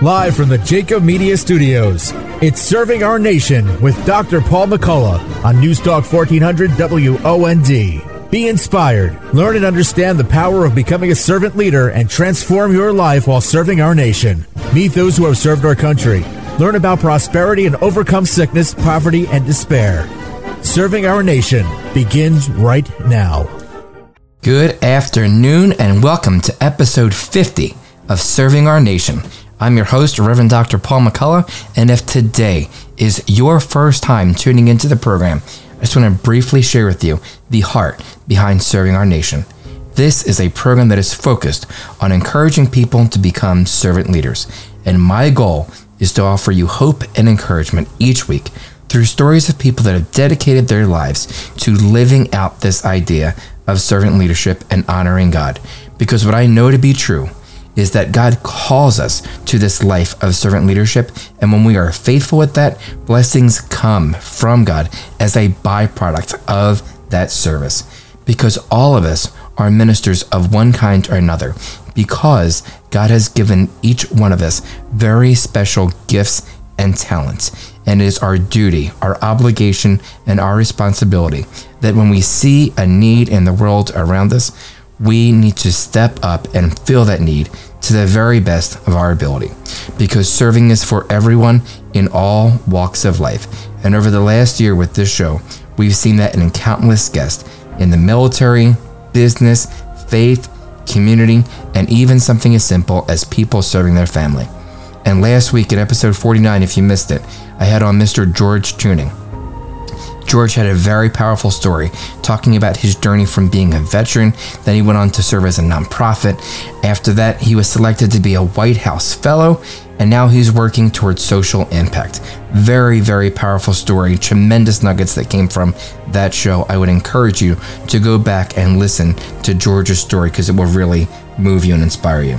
Live from the Jacob Media Studios, it's Serving Our Nation with Dr. Paul McCullough on News Talk 1400 WOND. Be inspired, learn and understand the power of becoming a servant leader, and transform your life while serving our nation. Meet those who have served our country. Learn about prosperity and overcome sickness, poverty, and despair. Serving our nation begins right now. Good afternoon, and welcome to episode 50 of Serving Our Nation. I'm your host, Reverend Dr. Paul McCullough, and if today is your first time tuning into the program, I just want to briefly share with you the heart behind serving our nation. This is a program that is focused on encouraging people to become servant leaders, and my goal is to offer you hope and encouragement each week through stories of people that have dedicated their lives to living out this idea of servant leadership and honoring God. Because what I know to be true is that God calls us to this life of servant leadership. And when we are faithful with that, blessings come from God as a byproduct of that service. Because all of us are ministers of one kind or another, because God has given each one of us very special gifts and talents. And it is our duty, our obligation, and our responsibility that when we see a need in the world around us, we need to step up and fill that need to the very best of our ability because serving is for everyone in all walks of life. And over the last year with this show, we've seen that in countless guests in the military, business, faith, community, and even something as simple as people serving their family. And last week in episode 49, if you missed it, I had on Mr. George Tuning. George had a very powerful story talking about his journey from being a veteran. Then he went on to serve as a nonprofit. After that, he was selected to be a White House Fellow, and now he's working towards social impact. Very, very powerful story. Tremendous nuggets that came from that show. I would encourage you to go back and listen to George's story because it will really move you and inspire you.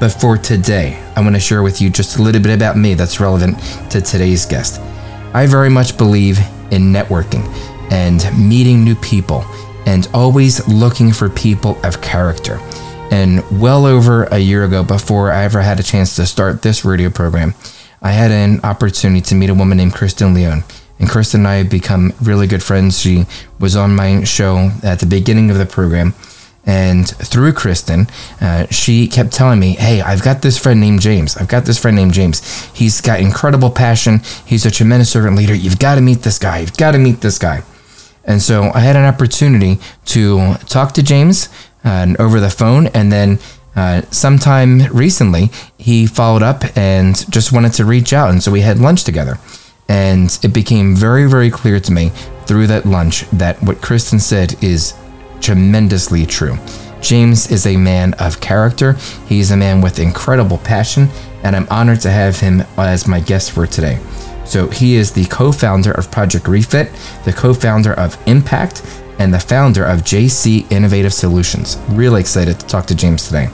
But for today, I want to share with you just a little bit about me that's relevant to today's guest. I very much believe in networking and meeting new people and always looking for people of character. And well over a year ago, before I ever had a chance to start this radio program, I had an opportunity to meet a woman named Kristen Leone. And Kristen and I have become really good friends. She was on my show at the beginning of the program. And through Kristen, uh, she kept telling me, Hey, I've got this friend named James. I've got this friend named James. He's got incredible passion. He's a tremendous servant leader. You've got to meet this guy. You've got to meet this guy. And so I had an opportunity to talk to James uh, over the phone. And then uh, sometime recently, he followed up and just wanted to reach out. And so we had lunch together. And it became very, very clear to me through that lunch that what Kristen said is tremendously true. James is a man of character. He's a man with incredible passion, and I'm honored to have him as my guest for today. So, he is the co founder of Project Refit, the co founder of Impact, and the founder of JC Innovative Solutions. Really excited to talk to James today.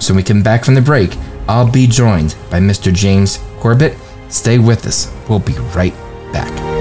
So, when we come back from the break, I'll be joined by Mr. James Corbett. Stay with us. We'll be right back.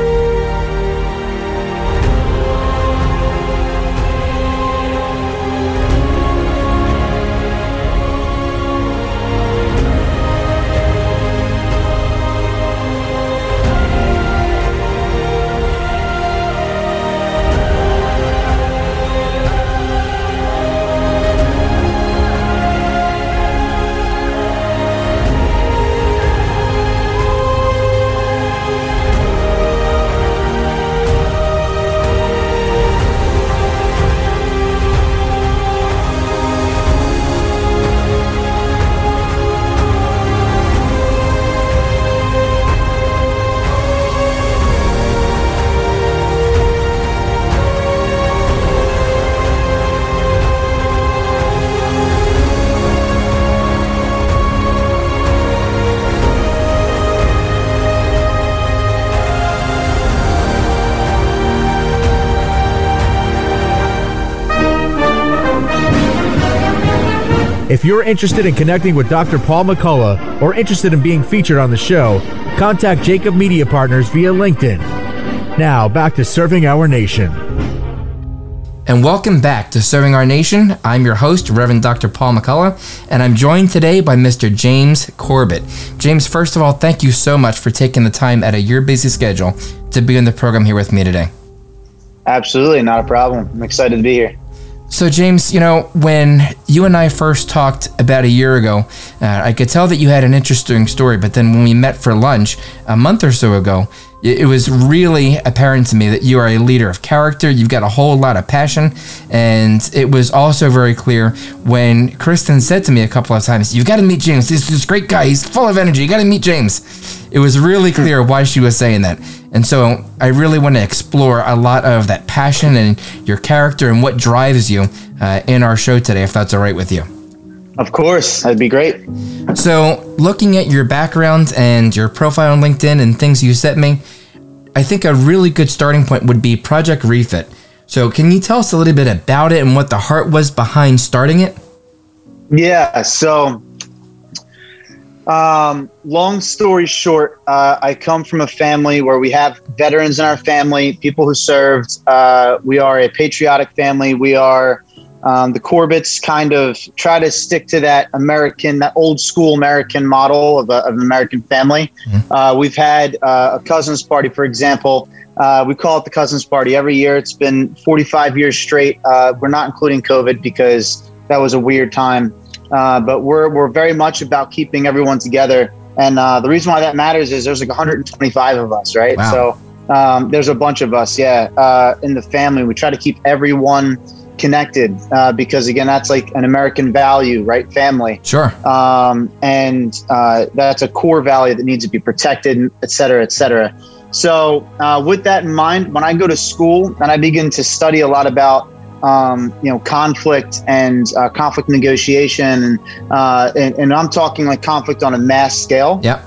If you're interested in connecting with Dr. Paul McCullough or interested in being featured on the show, contact Jacob Media Partners via LinkedIn. Now, back to serving our nation. and welcome back to Serving Our Nation. I'm your host, Reverend Dr. Paul McCullough, and I'm joined today by Mr. James Corbett. James, first of all, thank you so much for taking the time out of your busy schedule to be on the program here with me today. Absolutely, not a problem. I'm excited to be here. So, James, you know, when you and I first talked about a year ago, uh, I could tell that you had an interesting story, but then when we met for lunch a month or so ago, it was really apparent to me that you are a leader of character. You've got a whole lot of passion. And it was also very clear when Kristen said to me a couple of times, You've got to meet James. He's this great guy. He's full of energy. You got to meet James. It was really clear why she was saying that. And so I really want to explore a lot of that passion and your character and what drives you uh, in our show today, if that's all right with you. Of course, that'd be great. So, looking at your background and your profile on LinkedIn and things you sent me, I think a really good starting point would be Project Refit. So, can you tell us a little bit about it and what the heart was behind starting it? Yeah. So, um, long story short, uh, I come from a family where we have veterans in our family, people who served. Uh, we are a patriotic family. We are um, the Corbetts kind of try to stick to that American, that old school American model of, a, of an American family. Mm-hmm. Uh, we've had uh, a cousins party, for example. Uh, we call it the cousins party every year. It's been 45 years straight. Uh, we're not including COVID because that was a weird time. Uh, but we're, we're very much about keeping everyone together. And uh, the reason why that matters is there's like 125 of us, right? Wow. So um, there's a bunch of us, yeah, in the family. We try to keep everyone connected uh, because again that's like an american value right family sure um, and uh, that's a core value that needs to be protected et cetera et cetera so uh, with that in mind when i go to school and i begin to study a lot about um, you know conflict and uh, conflict negotiation and, uh, and, and i'm talking like conflict on a mass scale yeah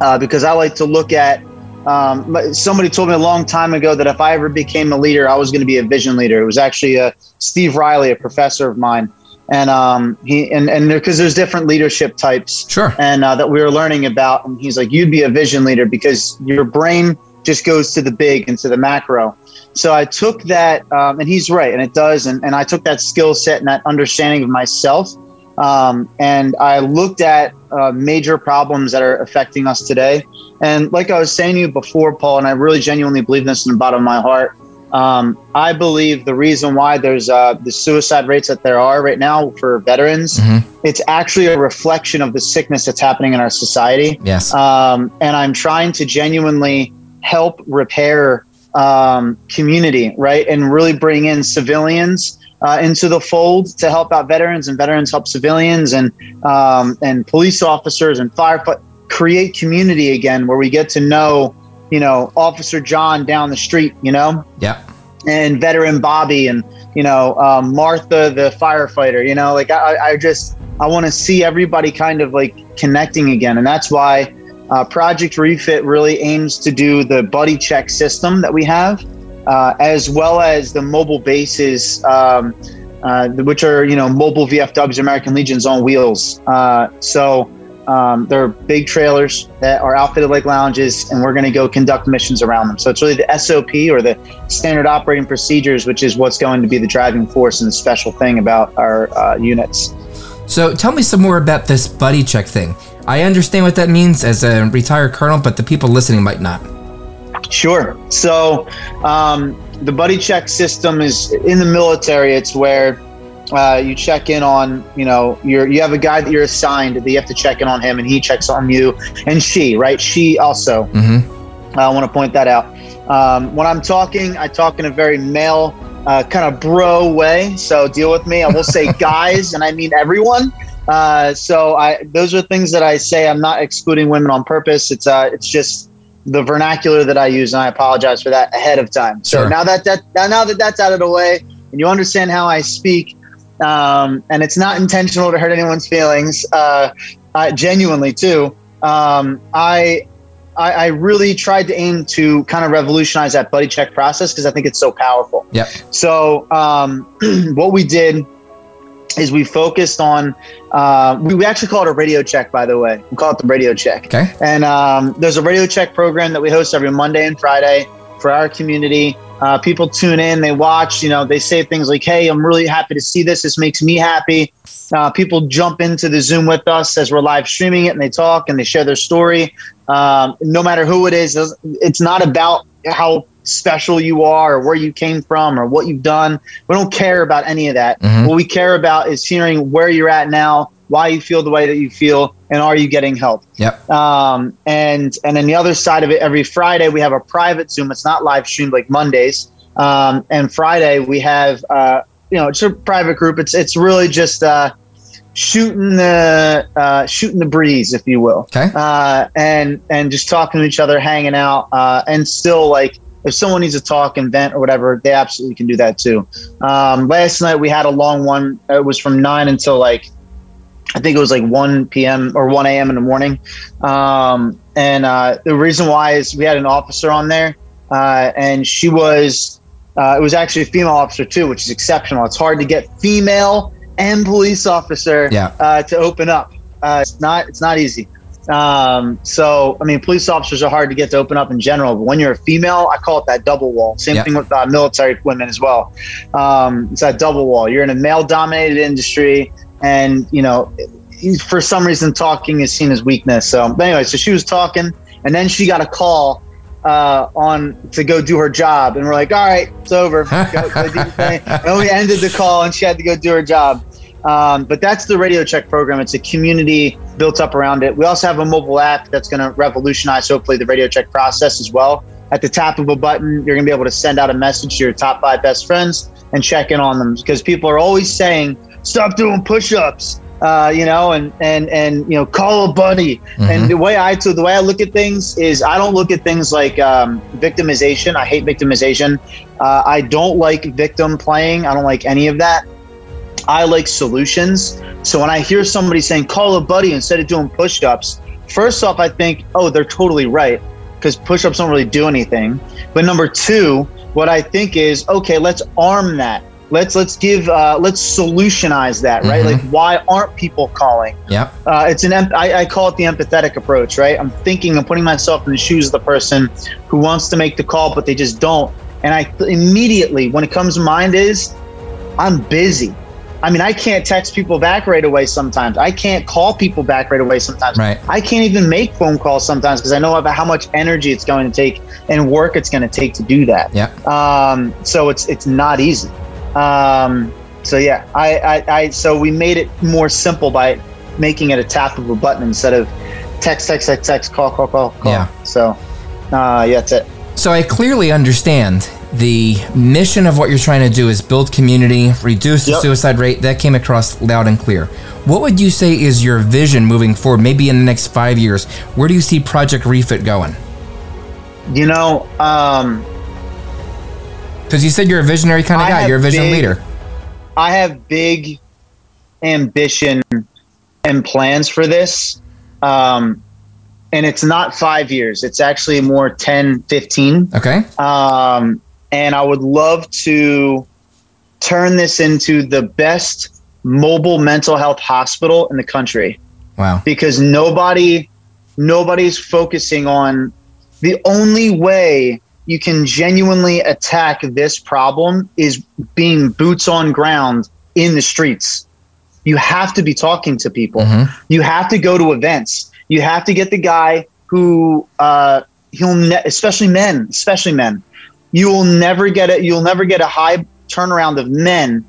uh, because i like to look at um, somebody told me a long time ago that if I ever became a leader, I was going to be a vision leader. It was actually uh, Steve Riley, a professor of mine, and um, he and and because there, there's different leadership types, sure, and uh, that we were learning about. And he's like, you'd be a vision leader because your brain just goes to the big and to the macro. So I took that, um, and he's right, and it does. And, and I took that skill set and that understanding of myself, um, and I looked at uh, major problems that are affecting us today. And like I was saying to you before, Paul, and I really genuinely believe this in the bottom of my heart. Um, I believe the reason why there's uh, the suicide rates that there are right now for veterans, mm-hmm. it's actually a reflection of the sickness that's happening in our society. Yes. Um, and I'm trying to genuinely help repair um, community, right? And really bring in civilians uh, into the fold to help out veterans, and veterans help civilians, and um, and police officers and firefighters create community again, where we get to know, you know, Officer John down the street, you know, yeah, and veteran Bobby, and you know, um, Martha the firefighter, you know, like I, I just I want to see everybody kind of like connecting again, and that's why. Uh, Project Refit really aims to do the buddy check system that we have uh, as well as the mobile bases, um, uh, which are you know mobile VFWs, American Legions on wheels. Uh, so um, they're big trailers that are outfitted like lounges, and we're going to go conduct missions around them. So it's really the SOP or the standard operating procedures, which is what's going to be the driving force and the special thing about our uh, units. So tell me some more about this buddy check thing. I understand what that means as a retired colonel, but the people listening might not. Sure. So um, the buddy check system is in the military. It's where uh, you check in on, you know, you're, you have a guy that you're assigned that you have to check in on him and he checks on you and she, right? She also. Mm-hmm. I want to point that out. Um, when I'm talking, I talk in a very male, uh, kind of bro way. So deal with me. I will say guys, and I mean everyone. Uh, so I, those are things that I say. I'm not excluding women on purpose. It's, uh, it's just the vernacular that I use, and I apologize for that ahead of time. So sure. now that that now that that's out of the way, and you understand how I speak, um, and it's not intentional to hurt anyone's feelings, uh, uh, genuinely too. Um, I, I, I really tried to aim to kind of revolutionize that buddy check process because I think it's so powerful. Yeah. So um, what we did is we focused on uh, we, actually call it a radio check by the way we call it the radio check okay and um, there's a radio check program that we host every monday and friday for our community Uh, people tune in, they watch, you know, they say things like, Hey, I'm really happy to see this. This makes me happy. Uh, people jump into the Zoom with us as we're live streaming it and they talk and they share their story. Um, no matter who it is, it's not about how special you are or where you came from or what you've done. We don't care about any of that. Mhm. What we care about is hearing where you're at now, why you feel the way that you feel, and are you getting help? Yep. Um, and and then the other side of it, every Friday we have a private Zoom. It's not live streamed like Mondays. Um, and Friday we have uh, you know it's a private group. It's it's really just uh, shooting the uh, shooting the breeze, if you will Okay. uh, and and just talking to each other, hanging out, uh, and still like if someone needs to talk and vent or whatever, they absolutely can do that too. Um, last night we had a long one. It was from nine until like I think it was like one p.m. or one a.m. in the morning. Um, and uh, the reason why is we had an officer on there, uh, and she was uh, it was actually a female officer too, which is exceptional. It's hard to get female and police officer Yeah. uh, to open up. Uh, it's not it's not easy. Um, so I mean, police officers are hard to get to open up in general. But when you're a female, I call it that double wall. Same Yeah. thing with uh, military women as well. Um, it's that double wall. You're in a male-dominated industry, and you know, for some reason, talking is seen as weakness. So, but anyway, so she was talking, and then she got a call uh, on to go do her job, and we're like, all right, it's over. Go, go do your thing. and we ended the call, and she had to go do her job. Um, but that's the Radio Check program. It's a community built up around it. We also have a mobile app that's going to revolutionize, hopefully, the Radio Check process as well. At the tap of a button, you're going to be able to send out a message to your top five best friends and check in on them because people are always saying, "Stop doing push-ups," uh, you know, and and and you know, call a buddy. And the way I to the way I look at things is I don't look at things like um, victimization. I hate victimization. Uh, I don't like victim playing. I don't like any of that. I like solutions. So when I hear somebody saying call a buddy instead of doing push-ups, first off, I think, oh, they're totally right because push-ups don't really do anything. But number two, what I think is, okay, let's arm that. Let's let's give uh, let's solutionize that, right? Mhm. Like, why aren't people calling? Yeah, uh, it's an em- I, I call it the empathetic approach right i'm thinking i'm putting myself in the shoes of the person who wants to make the call but they just don't and i th- immediately when it comes to mind is i'm busy i mean i can't text people back right away sometimes i can't call people back right away sometimes Right. i can't even make phone calls sometimes because i know about how much energy it's going to take and work it's going to take to do that Yep. um, so it's it's not easy. Um, so yeah, I, I, I so we made it more simple by making it a tap of a button instead of text, text, text, text, call, call, call, call. Yeah. So uh, yeah, that's it. So I clearly understand the mission of what you're trying to do is build community, reduce the Yep. suicide rate. That came across loud and clear. What would you say is your vision moving forward, maybe in the next five years? Where do you see Project Refit going? You know, um, Because you said you're a visionary kind of I guy. You're a vision big- leader. I have big ambition and plans for this. Um, and it's not five years. It's actually more 10, 15. Okay. um, and I would love to turn this into the best mobile mental health hospital in the country Wow. because nobody nobody's focusing on the only way you can genuinely attack this problem is being boots on ground in the streets you have to be talking to people Mhm. you have to go to events you have to get the guy who uh, he'll ne- especially men especially men you will never get it you'll never get a high turnaround of men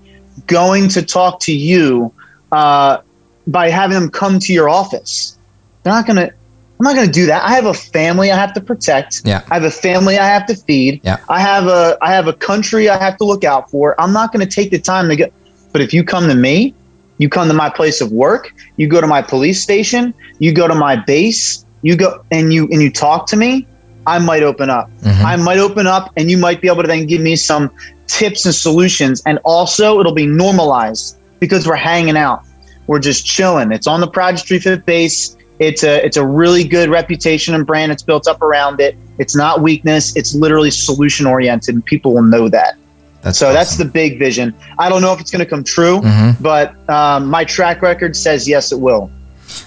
going to talk to you uh, by having them come to your office. They're not gonna i'm not gonna do that. I have a family i have to protect. Yeah. i have a family i have to feed. Yeah. i have a i have a country i have to look out for. I'm not gonna take the time to get but if you come to me you come to my place of work you go to my police station you go to my base you go and you and you talk to me i might open up. Mhm. i might open up and you might be able to then give me some tips and solutions. And also it'll be normalized because we're hanging out. We're just chilling. It's on the project refit base. It's a it's a really good reputation and brand it's built up around it. It's not weakness. It's literally solution oriented and people will know that. That's so that's the big vision. I don't know if it's going to come true Mhm. but um, my track record says yes it will.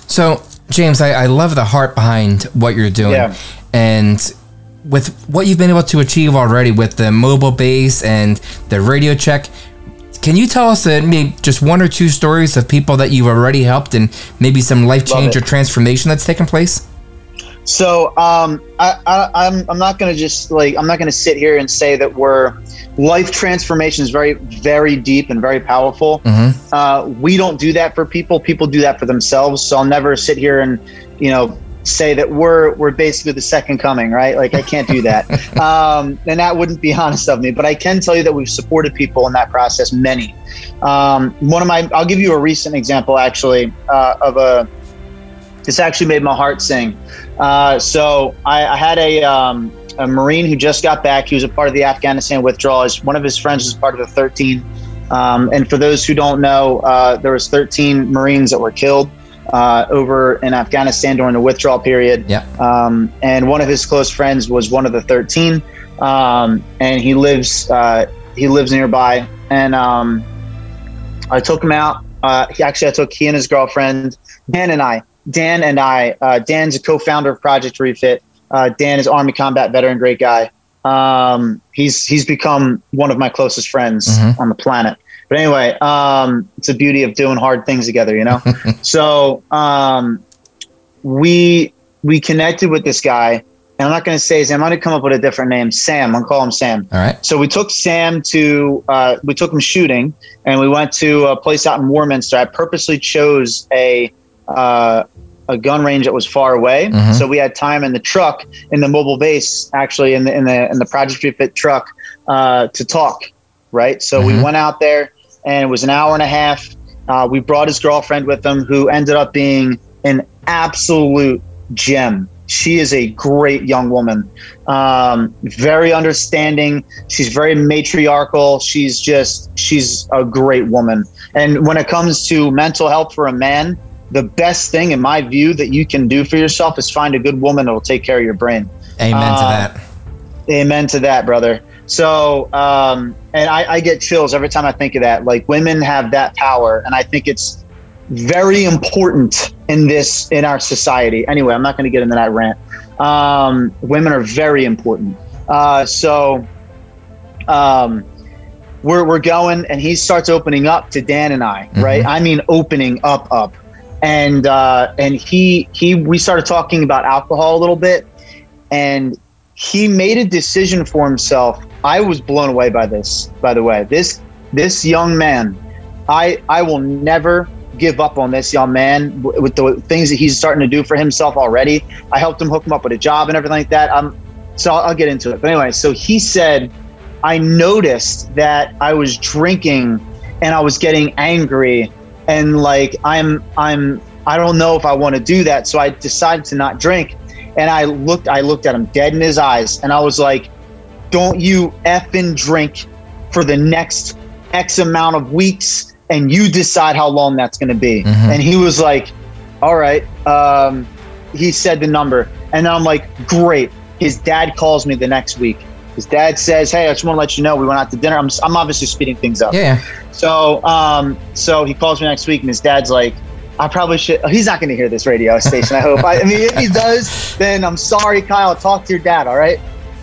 So, James, I, I love the heart behind what you're doing. Yeah. And with what you've been able to achieve already with the mobile base and the radio check, can you tell us uh, maybe just one or two stories of people that you've already helped and maybe some life change or transformation that's taken place? So um, I, I, I'm I'm not gonna just like I'm not gonna sit here and say that we're life transformation is very very deep and very powerful. Mm-hmm. Uh, we don't do that for people. People do that for themselves. So I'll never sit here and you know say that we're we're basically the second coming, right? Like I can't do that, um, and that wouldn't be honest of me. But I can tell you that we've supported people in that process. Many. Um, one of my I'll give you a recent example actually uh, of a. This actually made my heart sing. Uh, so I, I had a, um, a Marine who just got back. He was a part of the Afghanistan withdrawal. One of his friends was part of the 13. Um, and for those who don't know, uh, there was 13 Marines that were killed uh, over in Afghanistan during the withdrawal period. Yeah. Um, and one of his close friends was one of the 13. Um, and he lives uh, he lives nearby. And um, I took him out. Uh, he actually I took he and his girlfriend Dan and I Dan and I, uh, Dan's a co-founder of Project Refit. Uh, Dan is Army combat veteran, great guy. Um, he's he's become one of my closest friends Mhm. on the planet. But anyway, um, it's the beauty of doing hard things together, you know. so um, we we connected with this guy, and I'm not going to say his name. I'm going to come up with a different name. Sam. I'm going to call him Sam. All right. So we took Sam to uh, we took him shooting, and we went to a place out in Warminster. I purposely chose a uh, a gun range that was far away, Mhm. so we had time in the truck in the mobile base, actually in the in the in the Project Refit truck uh, to talk. Right. So we Mhm. went out there, and it was an hour and a half. Uh, we brought his girlfriend with him, who ended up being an absolute gem. She is a great young woman, um, very understanding. She's very matriarchal. She's just, she's a great woman. And when it comes to mental health for a man, the best thing, in my view, that you can do for yourself is find a good woman that will take care of your brain. Amen to Uh, that. Amen to that, brother. So, um, and I, I get chills every time I think of that. Like women have that power, and I think it's very important in this in our society. Anyway, I'm not going to get into that rant. Um, women are very important. Uh, so, um, we're we're going, and he starts opening up to Dan and I. Right? I mean, opening up, up, and uh, and he he we started talking about alcohol a little bit, and he made a decision for himself. I was blown away by this. By the way, this this young man, I I will never give up on this young man with the things that he's starting to do for himself already. I helped him hook him up with a job and everything like that. Um, so I'll, I'll get into it. But anyway, so he said, I noticed that I was drinking and I was getting angry and like I'm I'm I don't know if I want to do that. So I decided to not drink. And I looked I looked at him dead in his eyes and I was like, Don't you effing drink for the next X amount of weeks and you decide how long that's gonna be. Mhm. And he was like, All right. Um, he said the number. And I'm like, Great. His dad calls me the next week. His dad says, Hey, I just want to let you know we went out to dinner. I'm, I'm obviously speeding things up. Yeah, yeah. So, um, so he calls me next week, and his dad's like, "I probably should." He's not going to hear this radio station. I hope. I, I mean, if he does, then I'm sorry, Kyle. Talk to your dad. All right.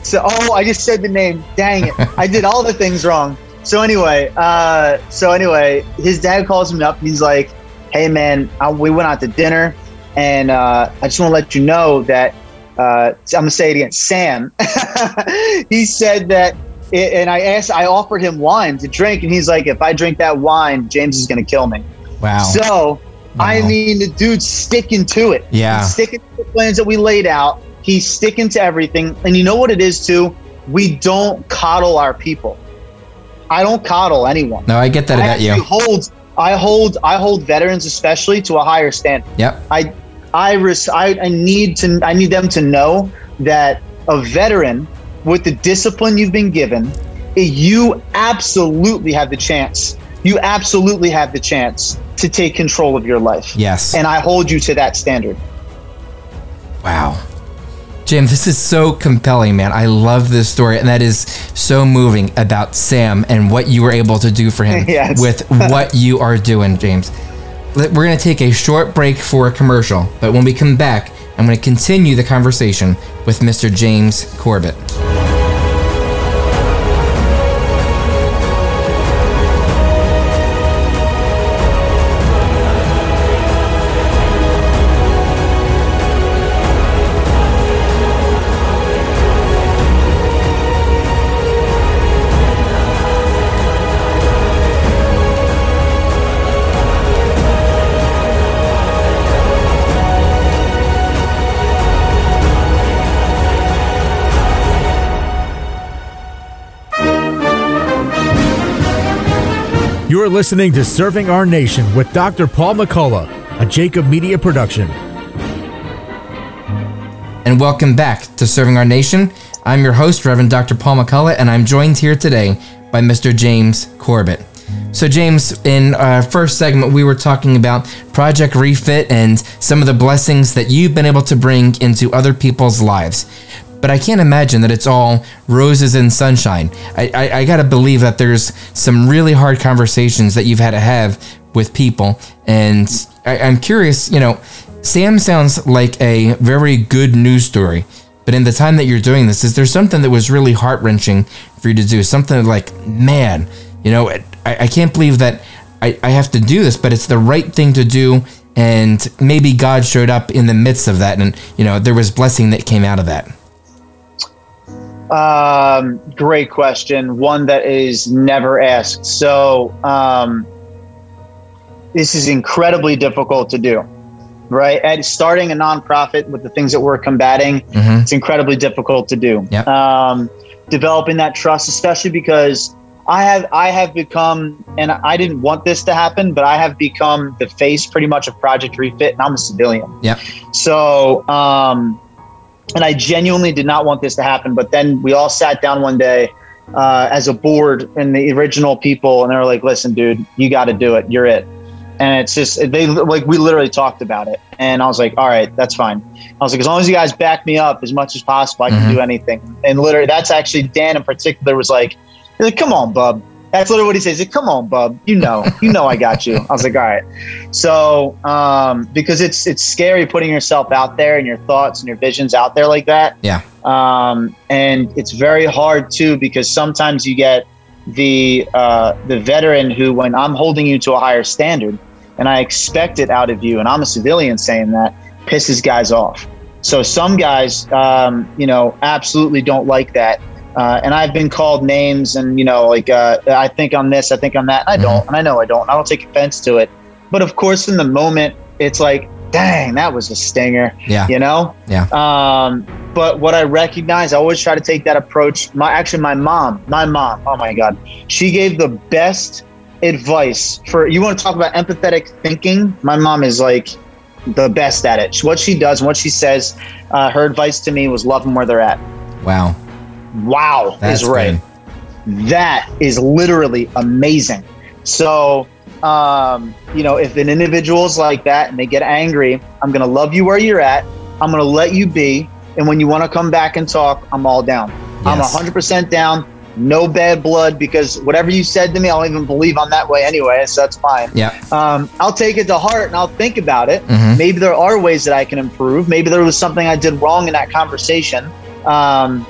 So, oh, I just said the name. Dang it! I did all the things wrong. So anyway, uh, so anyway, his dad calls him up. And he's like, "Hey, man, I, we went out to dinner, and uh, I just want to let you know that." Uh, I'm gonna say it again. Sam, he said that and I asked, I offered him wine to drink, and he's like, if I drink that wine, James is going to kill me. Wow. So, I mean, the dude's sticking to it. Yeah. He's sticking to the plans that we laid out. He's sticking to everything. And you know what it is, too? We don't coddle our people. I don't coddle anyone. no, I get that I about you. hold, I hold, I hold veterans especially to a higher standard. Yep. I, I, res- I, I need to, I need them to know that a veteran with the discipline you've been given, you absolutely have the chance. You absolutely have the chance to take control of your life. Yes. And I hold you to that standard. Wow. Jim, this is so compelling, man. I love this story, and that is so moving about Sam and what you were able to do for him Yes. with what you are doing, James. we're going to take a short break for a commercial, but when we come back, I'm going to continue the conversation with Mr. James Corbett. You're listening to Serving Our Nation with Dr. Paul McCullough, a Jacob Media production. And welcome back to Serving Our Nation. I'm your host, Reverend Dr. Paul McCullough, and I'm joined here today by Mr. James Corbett. So, James, in our first segment, we were talking about Project Refit and some of the blessings that you've been able to bring into other people's lives but I can't imagine that it's all roses and sunshine. I, I, I got to believe that there's some really hard conversations that you've had to have with people. And I, I'm curious, you know, Sam sounds like a very good news story. But in the time that you're doing this, is there something that was really heart wrenching for you to do? Something like, man, you know, I, I can't believe that I, I have to do this, but it's the right thing to do. And maybe God showed up in the midst of that. And, you know, there was blessing that came out of that. Um, great question. One that is never asked. So, um, this is incredibly difficult to do, right? And starting a nonprofit with the things that we're combating, mm-hmm. it's incredibly difficult to do. Yep. Um, developing that trust, especially because I have I have become, and I didn't want this to happen, but I have become the face pretty much of Project Refit, and I'm a civilian. Yeah. So, um, and I genuinely did not want this to happen. But then we all sat down one day uh, as a board and the original people, and they were like, "Listen, dude, you got to do it. You're it." And it's just they like we literally talked about it, and I was like, "All right, that's fine." I was like, "As long as you guys back me up as much as possible, I can mm-hmm. do anything." And literally, that's actually Dan in particular was like, like, "Come on, bub." That's literally what he says. Like, Come on, bub. You know, you know, I got you. I was like, all right. So, um, because it's it's scary putting yourself out there and your thoughts and your visions out there like that. Yeah. Um, and it's very hard too because sometimes you get the uh, the veteran who, when I'm holding you to a higher standard, and I expect it out of you, and I'm a civilian saying that, pisses guys off. So some guys, um, you know, absolutely don't like that uh, and I've been called names and, you know, like, uh, I think on this, I think on that. And I don't. And I know I don't. I don't take offense to it. But of course, in the moment, it's like, dang, that was a stinger. Yeah. You know? Yeah. Um, but what I recognize, I always try to take that approach. My actually, my mom, my mom, oh my God, she gave the best advice for you want to talk about empathetic thinking. My mom is like the best at it. What she does and what she says, uh, her advice to me was love them where they're at. Wow wow That's is right. Good. That is literally amazing. So, um, you know, if an individual's like that and they get angry, I'm going to love you where you're at. I'm going to let you be. And when you want to come back and talk, I'm all down. Yes. I'm 100% down. No bad blood because whatever you said to me, I don't even believe I'm that way anyway. So that's fine. Yeah. Um, I'll take it to heart and I'll think about it. Mm-hmm. Maybe there are ways that I can improve. Maybe there was something I did wrong in that conversation. Um,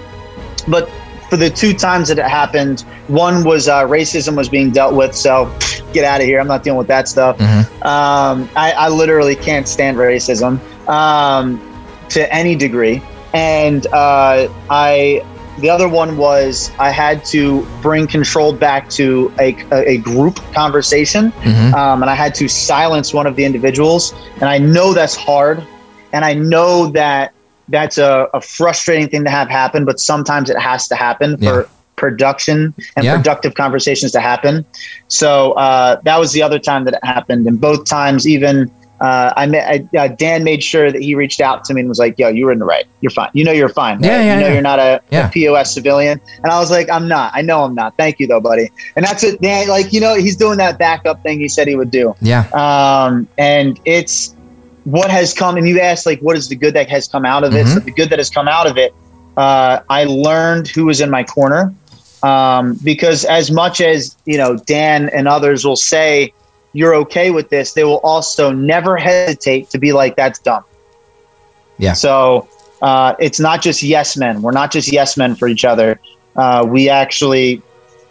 but for the two times that it happened, one was uh, racism was being dealt with. So get out of here. I'm not dealing with that stuff. Mm-hmm. Um, I, I, literally can't stand racism um, to any degree. And uh, I, the other one was I had to bring control back to a, a group conversation, mm-hmm. um, and I had to silence one of the individuals. And I know that's hard, and I know that that's a, a, frustrating thing to have happen, but sometimes it has to happen yeah. for production and yeah. productive conversations to happen. So uh, that was the other time that it happened, and both times, even uh, I, met, I uh, Dan made sure that he reached out to me and was like, "Yo, you were in the right. You're fine. You know you're fine. Right? Yeah, yeah, you know yeah. you're not a, a, POS civilian." And I was like, "I'm not. I know I'm not. Thank you though, buddy." And that's it. Dan, like you know, he's doing that backup thing he said he would do. Yeah. Um, and it's what has come and you asked like what is the good that has come out of it mm-hmm. so the good that has come out of it uh, i learned who was in my corner um, because as much as you know dan and others will say you're okay with this, they will also never hesitate to be like, that's dumb. Yeah. So uh, it's not just yes men. We're not just yes men for each other. Uh, we actually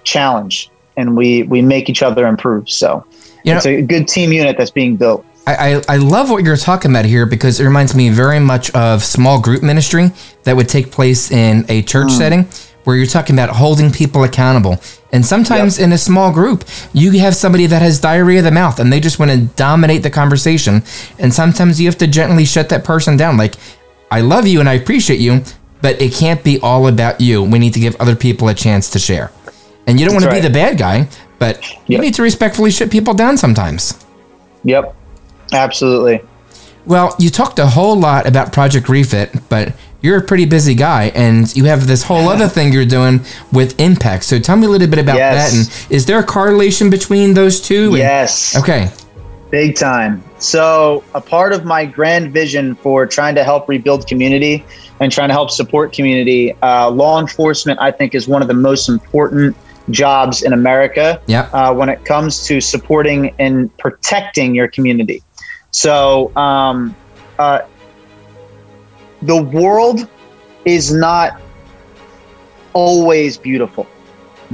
challenge and we we make each other improve. So You know- it's a good team unit that's being built. I, I, love what you're talking about here because it reminds me very much of small group ministry that would take place in a church mm. setting where you're talking about holding people accountable. And sometimes in a small group, you have somebody that has diarrhea of the mouth and they just want to dominate the conversation. And sometimes you have to gently shut that person down. Like, I love you and I appreciate you, but it can't be all about you. We need to give other people a chance to share. And you don't want to be the bad guy, but you need to respectfully shut people down sometimes. Yep, absolutely. Well, you talked a whole lot about Project Refit, but you're a pretty busy guy and you have this whole other thing you're doing with Impact. So tell me a little bit about Yes. that. And is there a correlation between those two? And- Yes. Okay. Big time. So, a part of my grand vision for trying to help rebuild community and trying to help support community, uh, law enforcement, I think, is one of the most important jobs in America Yeah. uh, when it comes to supporting and protecting your community. So, um, uh, the world is not always beautiful.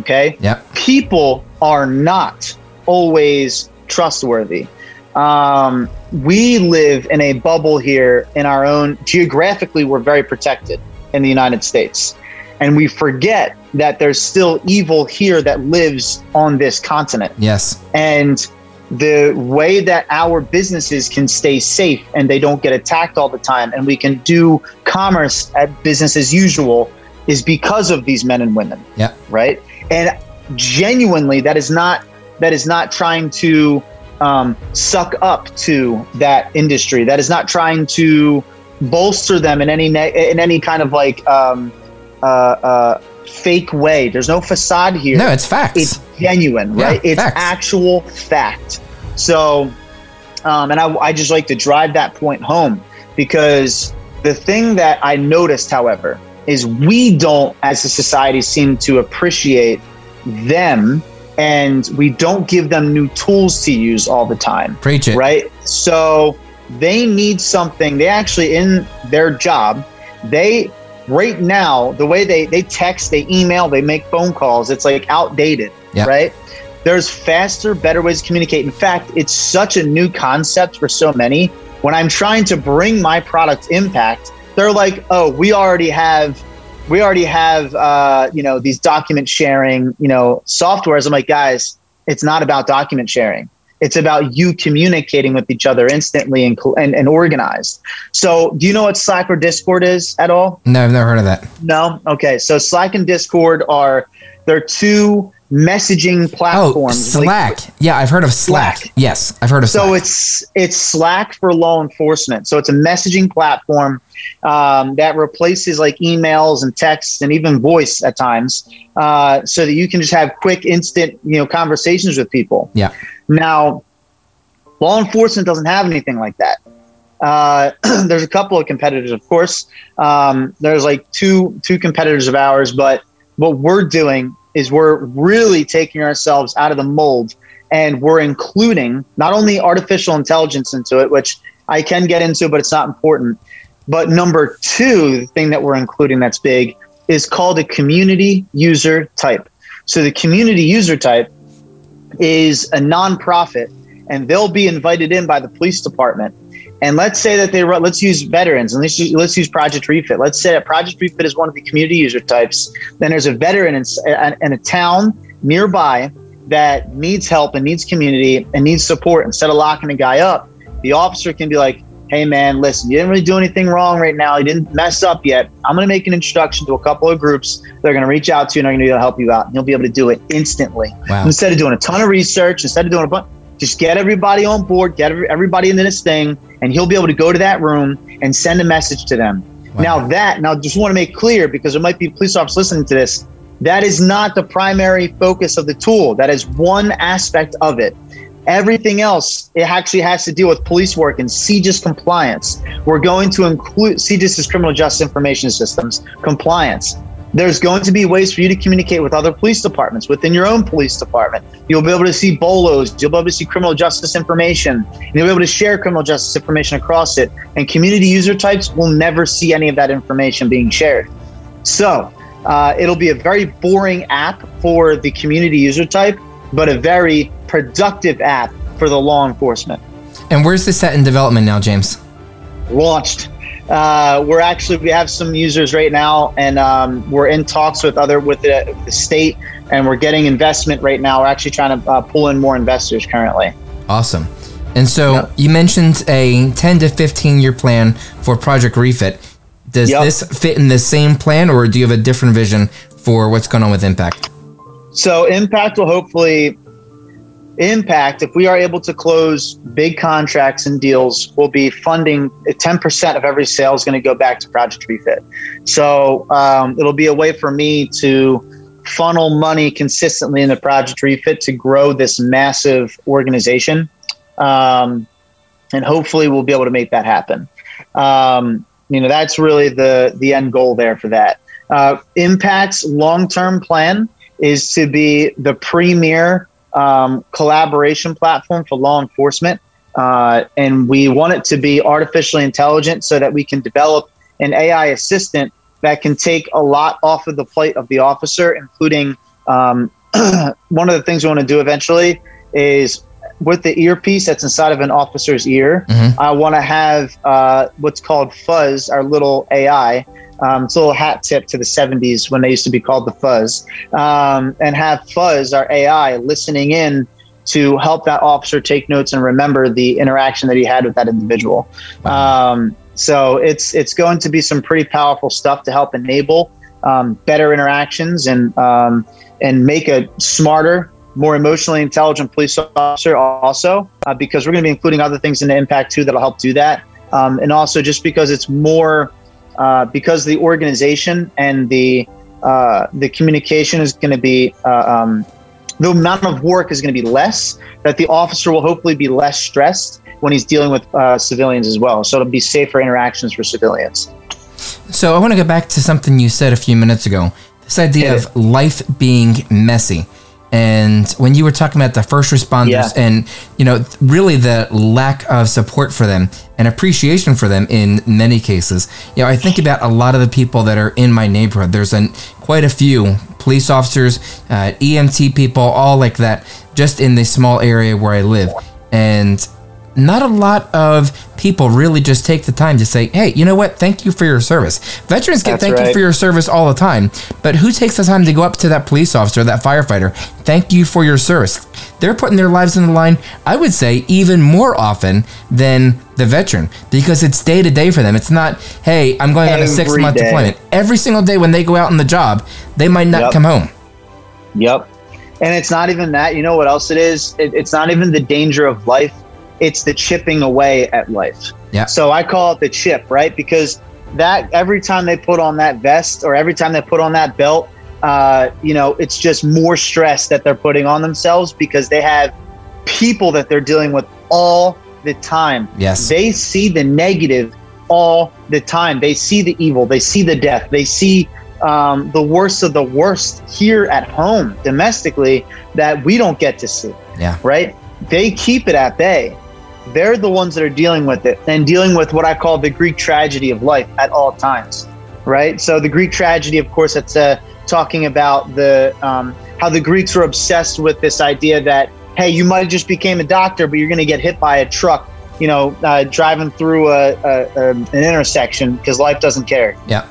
Okay Yeah. people are not always trustworthy. Um, we live in a bubble here in our own geographically, we're very protected in the United States. And we forget that there's still evil here that lives on this continent. Yes. And the way that our businesses can stay safe and they don't get attacked all the time and we can do commerce at business as usual is because of these men and women Yeah. right and genuinely that is not that is not trying to um, suck up to that industry that is not trying to bolster them in any ne- in any kind of like um, uh, uh, fake way there's no facade here No, it's facts. it's genuine, Yeah, right? it's facts. actual fact. So, um, and I, I just like to drive that point home because the thing that I noticed, however, is we don't, as a society, seem to appreciate them and we don't give them new tools to use all the time Preach it. right? So they need something. They actually in their job, they right now the way they they text, they email, they make phone calls. It's like outdated, right? There's faster, better ways to communicate. In fact, it's such a new concept for so many. When I'm trying to bring my product impact, they're like, "Oh, we already have." We already have, uh, you know, these document sharing, you know, softwares. I'm like, guys, it's not about document sharing it's about you communicating with each other instantly and, and, and organized. So, do you know what Slack or Discord is at all? No, I've never heard of that. No. Okay. So, Slack and Discord are they're two messaging platforms. Oh, platforms. like- Slack. yeah, I've heard of Slack. Slack. Yes, I've heard of so Slack. it's it's Slack for law enforcement. So it's a messaging platform um, that replaces like emails and texts and even voice at times, uh, so that you can just have quick, instant, you know, conversations with people. Yeah. Now, law enforcement doesn't have anything like that. Uh, there's a couple of competitors, of course. Um, there's like two two competitors of ours, but what we're doing is we're really taking ourselves out of the mold and we're including not only artificial intelligence into it, which I can get into, but it's not important. But number two, the thing that we're including that's big is called a community user type. So the community user type is a nonprofit and they'll be invited in by the police department. And let's say that they run, let's use veterans and let's use, let's use Project Refit. Let's say that Project Refit is one of the community user types. Then there's a veteran in, in a town nearby that needs help and needs community and needs support. Instead of locking a guy up, the officer can be like, hey man, listen, you didn't really do anything wrong right now. You didn't mess up yet. I'm going to make an introduction to a couple of groups that are going to reach out to you and are going to be able to help you out. And you'll be able to do it instantly. Wow. Instead of doing a ton of research, instead of doing a bunch, just get everybody on board, get everybody into this thing, and he'll be able to go to that room and send a message to them. Wow. Now that, now just want to make clear because there might be police officers listening to this. That is not the primary focus of the tool. That is one aspect of it. Everything else, it actually has to deal with police work and CJIS compliance. We're going to include CJIS is criminal justice information systems compliance. There's going to be ways for you to communicate with other police departments within your own police department. You'll be able to see bolos, you'll be able to see criminal justice information, you'll be able to share criminal justice information across it. And community user types will never see any of that information being shared. So uh, it'll be a very boring app for the community user type, but a very productive app for the law enforcement. And where's this set in development now, James? Launched uh, we're actually we have some users right now, and um, we're in talks with other with the, with the, state, and we're getting investment right now. We're actually trying to uh, pull in more investors currently. Awesome. And so yep. you mentioned a 10 to 15 year plan for Project Refit. Does yep. this fit in the same plan, or do you have a different vision for what's going on with Impact? So Impact will hopefully impact if we are able to close big contracts and deals we'll be funding 10% of every sale is going to go back to project refit. So um, it'll be a way for me to funnel money consistently into project refit to grow this massive organization um, and hopefully we'll be able to make that happen. Um, you know that's really the the end goal there for that. Uh, impact's long-term plan is to be the premier um, collaboration platform for law enforcement. Uh, and we want it to be artificially intelligent so that we can develop an AI assistant that can take a lot off of the plate of the officer, including um, one of the things we want to do eventually is with the earpiece that's inside of an officer's ear, mm-hmm. I want to have uh, what's called Fuzz, our little AI, um, it's a little hat tip to the 70s when they used to be called the Fuzz, um, and have Fuzz, our AI, listening in to help that officer take notes and remember the interaction that he had with that individual. Wow. Um, so it's it's going to be some pretty powerful stuff to help enable um, better interactions and um, and make a smarter, more emotionally intelligent police officer also uh, because we're going to be including other things in the impact too that'll help do that um, and also just because it's more uh, because the organization and the uh, the communication is going to be uh, um, the amount of work is going to be less. That the officer will hopefully be less stressed when he's dealing with uh, civilians as well. So it'll be safer interactions for civilians. So I want to go back to something you said a few minutes ago. This idea of life being messy. And when you were talking about the first responders yeah. and, you know, really the lack of support for them and appreciation for them in many cases, you know, I think about a lot of the people that are in my neighborhood. There's an, quite a few police officers, uh, EMT people, all like that, just in the small area where I live. And not a lot of people really just take the time to say, hey, you know what? Thank you for your service. Veterans get That's thank right. you for your service all the time, but who takes the time to go up to that police officer, that firefighter, thank you for your service? They're putting their lives on the line, I would say, even more often than the veteran because it's day to day for them. It's not, hey, I'm going Every on a six month deployment. Every single day when they go out on the job, they might not yep. come home. Yep. And it's not even that. You know what else it is? It, it's not even the danger of life it's the chipping away at life. Yeah. So I call it the chip, right? Because that every time they put on that vest or every time they put on that belt, uh, you know, it's just more stress that they're putting on themselves because they have people that they're dealing with all the time. Yes. They see the negative all the time. They see the evil. They see the death. They see um, the worst of the worst here at home domestically that we don't get to see. Yeah. Right. They keep it at bay they're the ones that are dealing with it and dealing with what I call the Greek tragedy of life at all times, right? So the Greek tragedy, of course, it's uh, talking about the um, how the Greeks were obsessed with this idea that hey, you might have just became a doctor, but you're going to get hit by a truck, you know, uh, driving through a, a, a an intersection because life doesn't care. Yeah.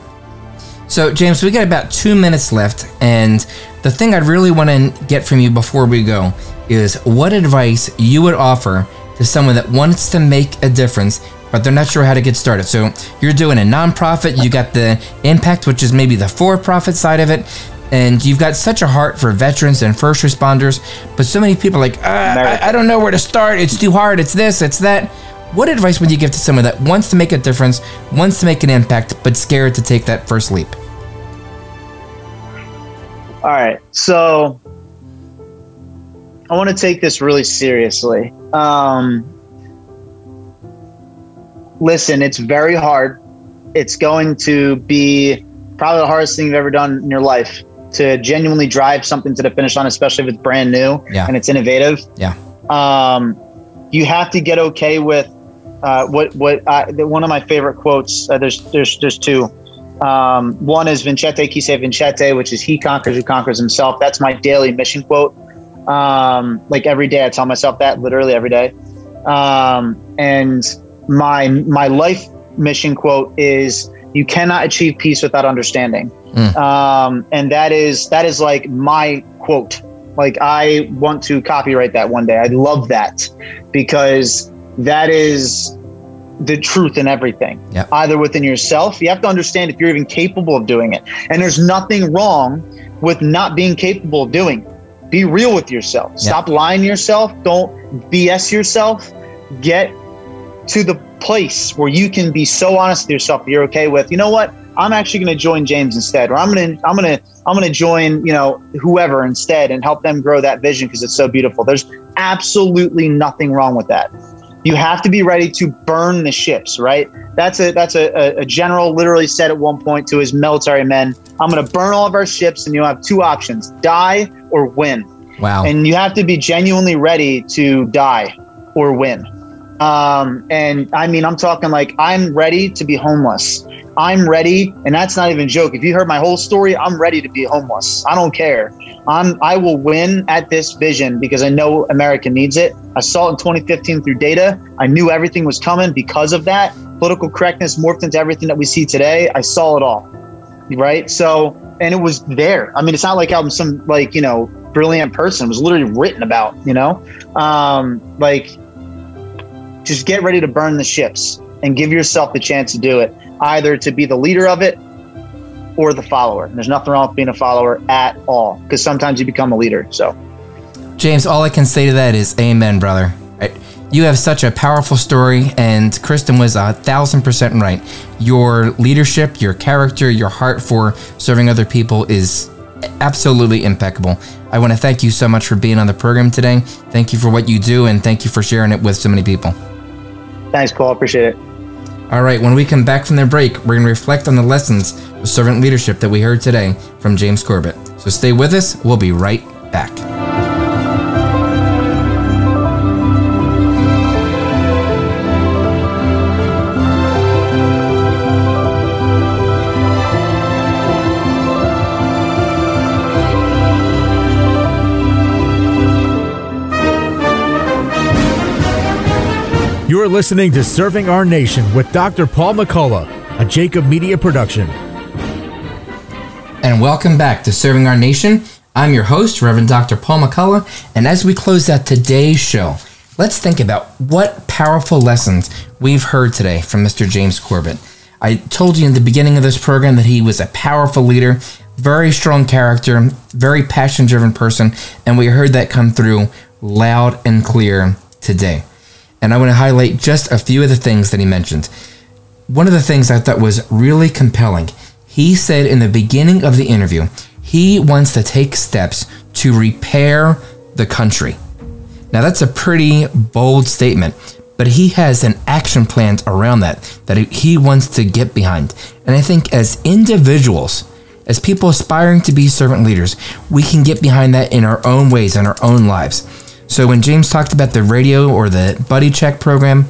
So James, we got about two minutes left, and the thing I'd really want to get from you before we go is what advice you would offer to someone that wants to make a difference, but they're not sure how to get started. So you're doing a nonprofit, you got the impact, which is maybe the for profit side of it. And you've got such a heart for veterans and first responders, but so many people are like, uh, I, I don't know where to start. It's too hard. It's this, it's that. What advice would you give to someone that wants to make a difference, wants to make an impact, but scared to take that first leap? All right. So I want to take this really seriously. Um, listen, it's very hard. It's going to be probably the hardest thing you've ever done in your life to genuinely drive something to the finish line, especially if it's brand new Yeah. and it's innovative. Yeah. Um, you have to get okay with uh, what what I, the, one of my favorite quotes. Uh, there's there's there's two. Um, one is Vincete qui se vincete, which is he conquers who conquers himself. That's my daily mission quote. Um, like every day, I tell myself that literally every day. Um, and my my life mission quote is you cannot achieve peace without understanding Mm. um, and that is that is like my quote like i want to copyright that one day i love that because that is the truth in everything Yep. either within yourself you have to understand if you're even capable of doing it and there's nothing wrong with not being capable of doing it be real with yourself. Stop lying to yourself. Don't bs yourself. Get to the place where you can be so honest with yourself that you're okay with you know what? I'm actually going to join james instead or i'm going to i'm going to i'm going to join you know whoever instead and help them grow that vision because it's so beautiful. There's absolutely nothing wrong with that. You have to be ready to burn the ships right? That's a that's a, a, a general literally said at one point to his military men i'm going to burn all of our ships and you'll have two options die or win Wow. and you have to be genuinely ready to die or win. Um, and I mean, I'm talking like I'm ready to be homeless. I'm ready, and that's not even a joke. If you heard my whole story, I'm ready to be homeless. I don't care. I'm I will win at this vision because I know America needs it. I saw it in 2015 through data. I knew everything was coming because of that. Political correctness morphed into everything that we see today. I saw it all. Right. So, and it was there. I mean, it's not like I'm some like, you know, brilliant person. It was literally written about, you know? Um, like just get ready to burn the ships and give yourself the chance to do it, either to be the leader of it or the follower. And there's nothing wrong with being a follower at all, because sometimes you become a leader. So James, all I can say to that is amen, brother. You have such a powerful story, and Kristen was a thousand percent right. Your leadership, your character, your heart for serving other people is absolutely impeccable. I want to thank you so much for being on the program today. Thank you for what you do, and thank you for sharing it with so many people. thanks, Paul. Appreciate it. All right, when we come back from the break, we're going to reflect on the lessons of servant leadership that we heard today from James Corbett. So stay with us. We'll be right back. You're listening to Serving Our Nation with Dr. Paul McCullough, a Jacob Media production. And welcome back to Serving Our Nation. I'm your host, Reverend Dr. Paul McCullough. And as we close out today's show, let's think about what powerful lessons we've heard today from Mr. James Corbett. I told you in the beginning of this program that he was a powerful leader, very strong character, very passion driven person, and we heard that come through loud and clear today. And I want to highlight just a few of the things that he mentioned. One of the things I thought was really compelling, he said in the beginning of the interview, he wants to take steps to repair the country. Now, that's a pretty bold statement, but he has an action plan around that that he wants to get behind. And I think as individuals, as people aspiring to be servant leaders, we can get behind that in our own ways, in our own lives. So when James talked about the radio or the buddy check program,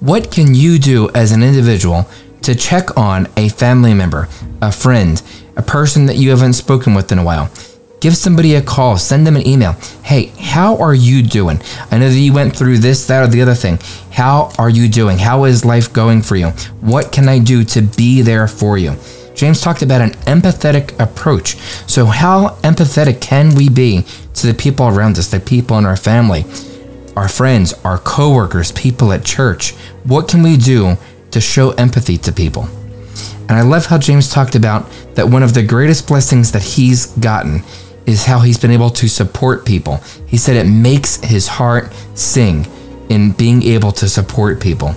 what can you do as an individual to check on a family member, a friend, a person that you haven't spoken with in a while? Give somebody a call, send them an email. Hey, how are you doing? I know that you went through this, that, or the other thing. How are you doing? How is life going for you? What can I do to be there for you? James talked about an empathetic approach. So, how empathetic can we be to the people around us, the people in our family, our friends, our coworkers, people at church? What can we do to show empathy to people? And I love how James talked about that one of the greatest blessings that he's gotten is how he's been able to support people. He said it makes his heart sing in being able to support people.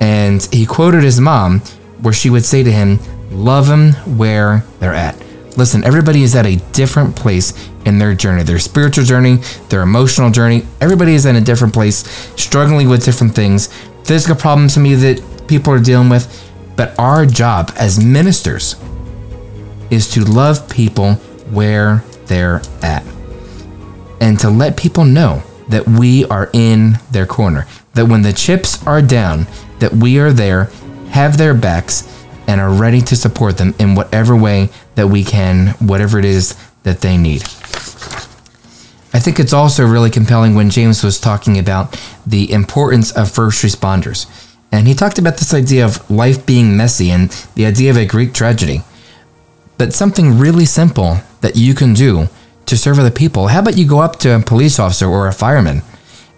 And he quoted his mom where she would say to him, Love them where they're at. Listen, everybody is at a different place in their journey, their spiritual journey, their emotional journey. Everybody is in a different place, struggling with different things, physical problems maybe that people are dealing with. But our job as ministers, is to love people where they're at and to let people know that we are in their corner. That when the chips are down, that we are there, have their backs, and are ready to support them in whatever way that we can, whatever it is that they need. I think it's also really compelling when James was talking about the importance of first responders. And he talked about this idea of life being messy and the idea of a Greek tragedy. But something really simple that you can do to serve other people. How about you go up to a police officer or a fireman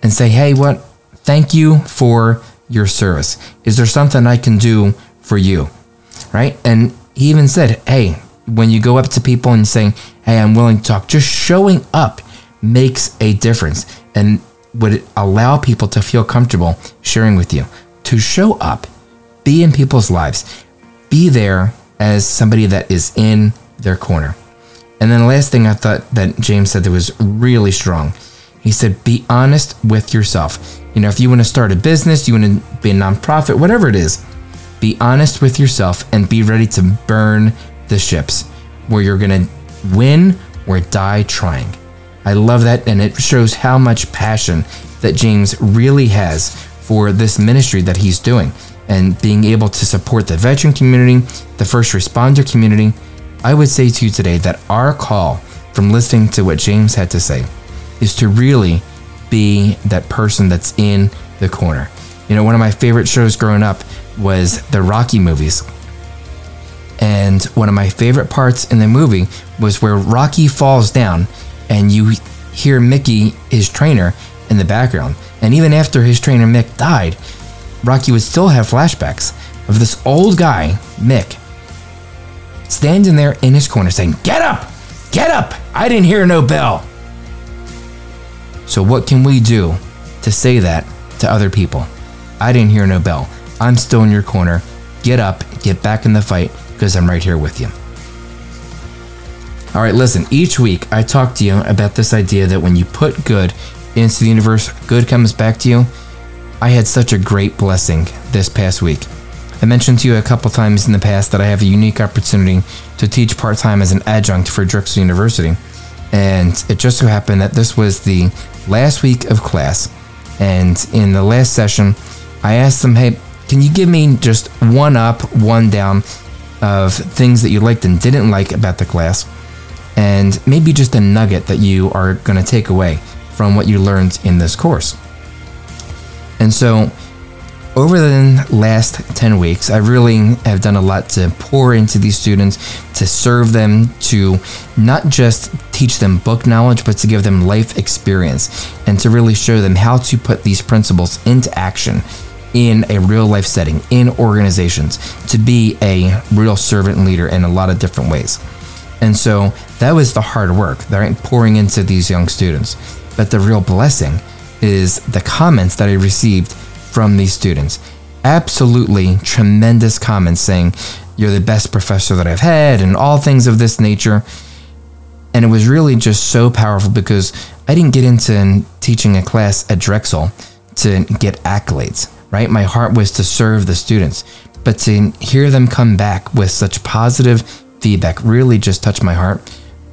and say, hey, what? Thank you for your service. Is there something I can do for you? Right? And he even said, hey, when you go up to people and saying, hey, I'm willing to talk, just showing up makes a difference and would allow people to feel comfortable sharing with you. To show up, be in people's lives, be there as somebody that is in their corner. And then the last thing I thought that James said that was really strong. He said, be honest with yourself. You know, if you want to start a business, you want to be a nonprofit, whatever it is, be honest with yourself and be ready to burn the ships where you're going to win or die trying. I love that, and it shows how much passion that James really has for this ministry that he's doing and being able to support the veteran community, the first responder community, I would say to you today that our call from listening to what James had to say is to really be that person that's in the corner. You know, one of my favorite shows growing up was the Rocky movies. And one of my favorite parts in the movie was where Rocky falls down and you hear Mickey, his trainer, in the background. And even after his trainer Mick died, Rocky would still have flashbacks of this old guy, Mick, standing there in his corner saying, Get up! Get up! I didn't hear no bell. So, what can we do to say that to other people? I didn't hear no bell. I'm still in your corner. Get up, get back in the fight, because I'm right here with you. All right, listen, each week I talk to you about this idea that when you put good into the universe, good comes back to you. I had such a great blessing this past week. I mentioned to you a couple times in the past that I have a unique opportunity to teach part time as an adjunct for Drexel University. And it just so happened that this was the last week of class. And in the last session, I asked them, hey, can you give me just one up, one down of things that you liked and didn't like about the class? And maybe just a nugget that you are going to take away from what you learned in this course. And so over the last 10 weeks, I really have done a lot to pour into these students, to serve them, to not just teach them book knowledge, but to give them life experience and to really show them how to put these principles into action in a real life setting, in organizations, to be a real servant leader in a lot of different ways. And so that was the hard work, right? Pouring into these young students. But the real blessing is the comments that I received from these students. Absolutely tremendous comments saying, You're the best professor that I've had, and all things of this nature. And it was really just so powerful because I didn't get into teaching a class at Drexel to get accolades, right? My heart was to serve the students. But to hear them come back with such positive feedback really just touched my heart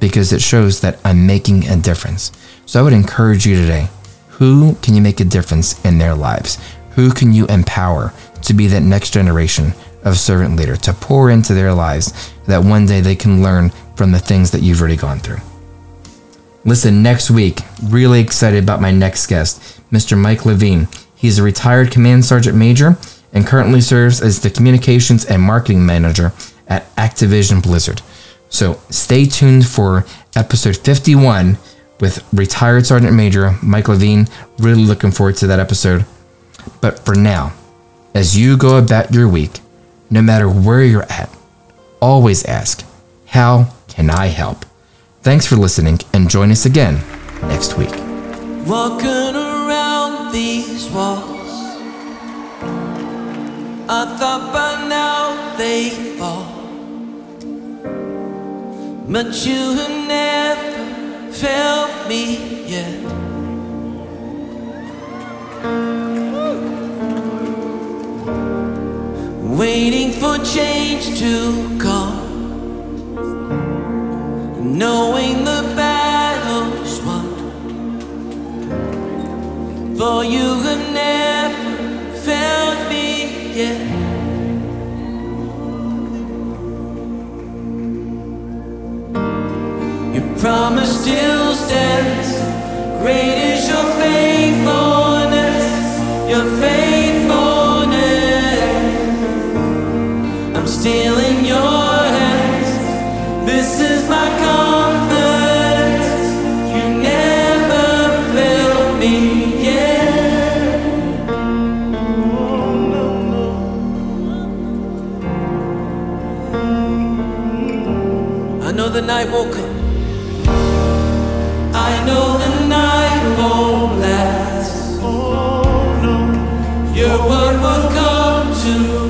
because it shows that I'm making a difference. So I would encourage you today who can you make a difference in their lives? Who can you empower to be that next generation of servant leader, to pour into their lives that one day they can learn from the things that you've already gone through? Listen, next week, really excited about my next guest, Mr. Mike Levine. He's a retired Command Sergeant Major and currently serves as the Communications and Marketing Manager at Activision Blizzard. So stay tuned for episode 51 with retired Sergeant Major Mike Levine. Really looking forward to that episode. But for now, as you go about your week, no matter where you're at, always ask, How can I help? Thanks for listening and join us again next week. I thought by now they'd fall. But you have never felt me yet. Waiting for change to come, knowing the battle's won. For you have never yeah. Your promise still stands. Great I know the night won't come. I know the night won't last. Oh no. Your word will come to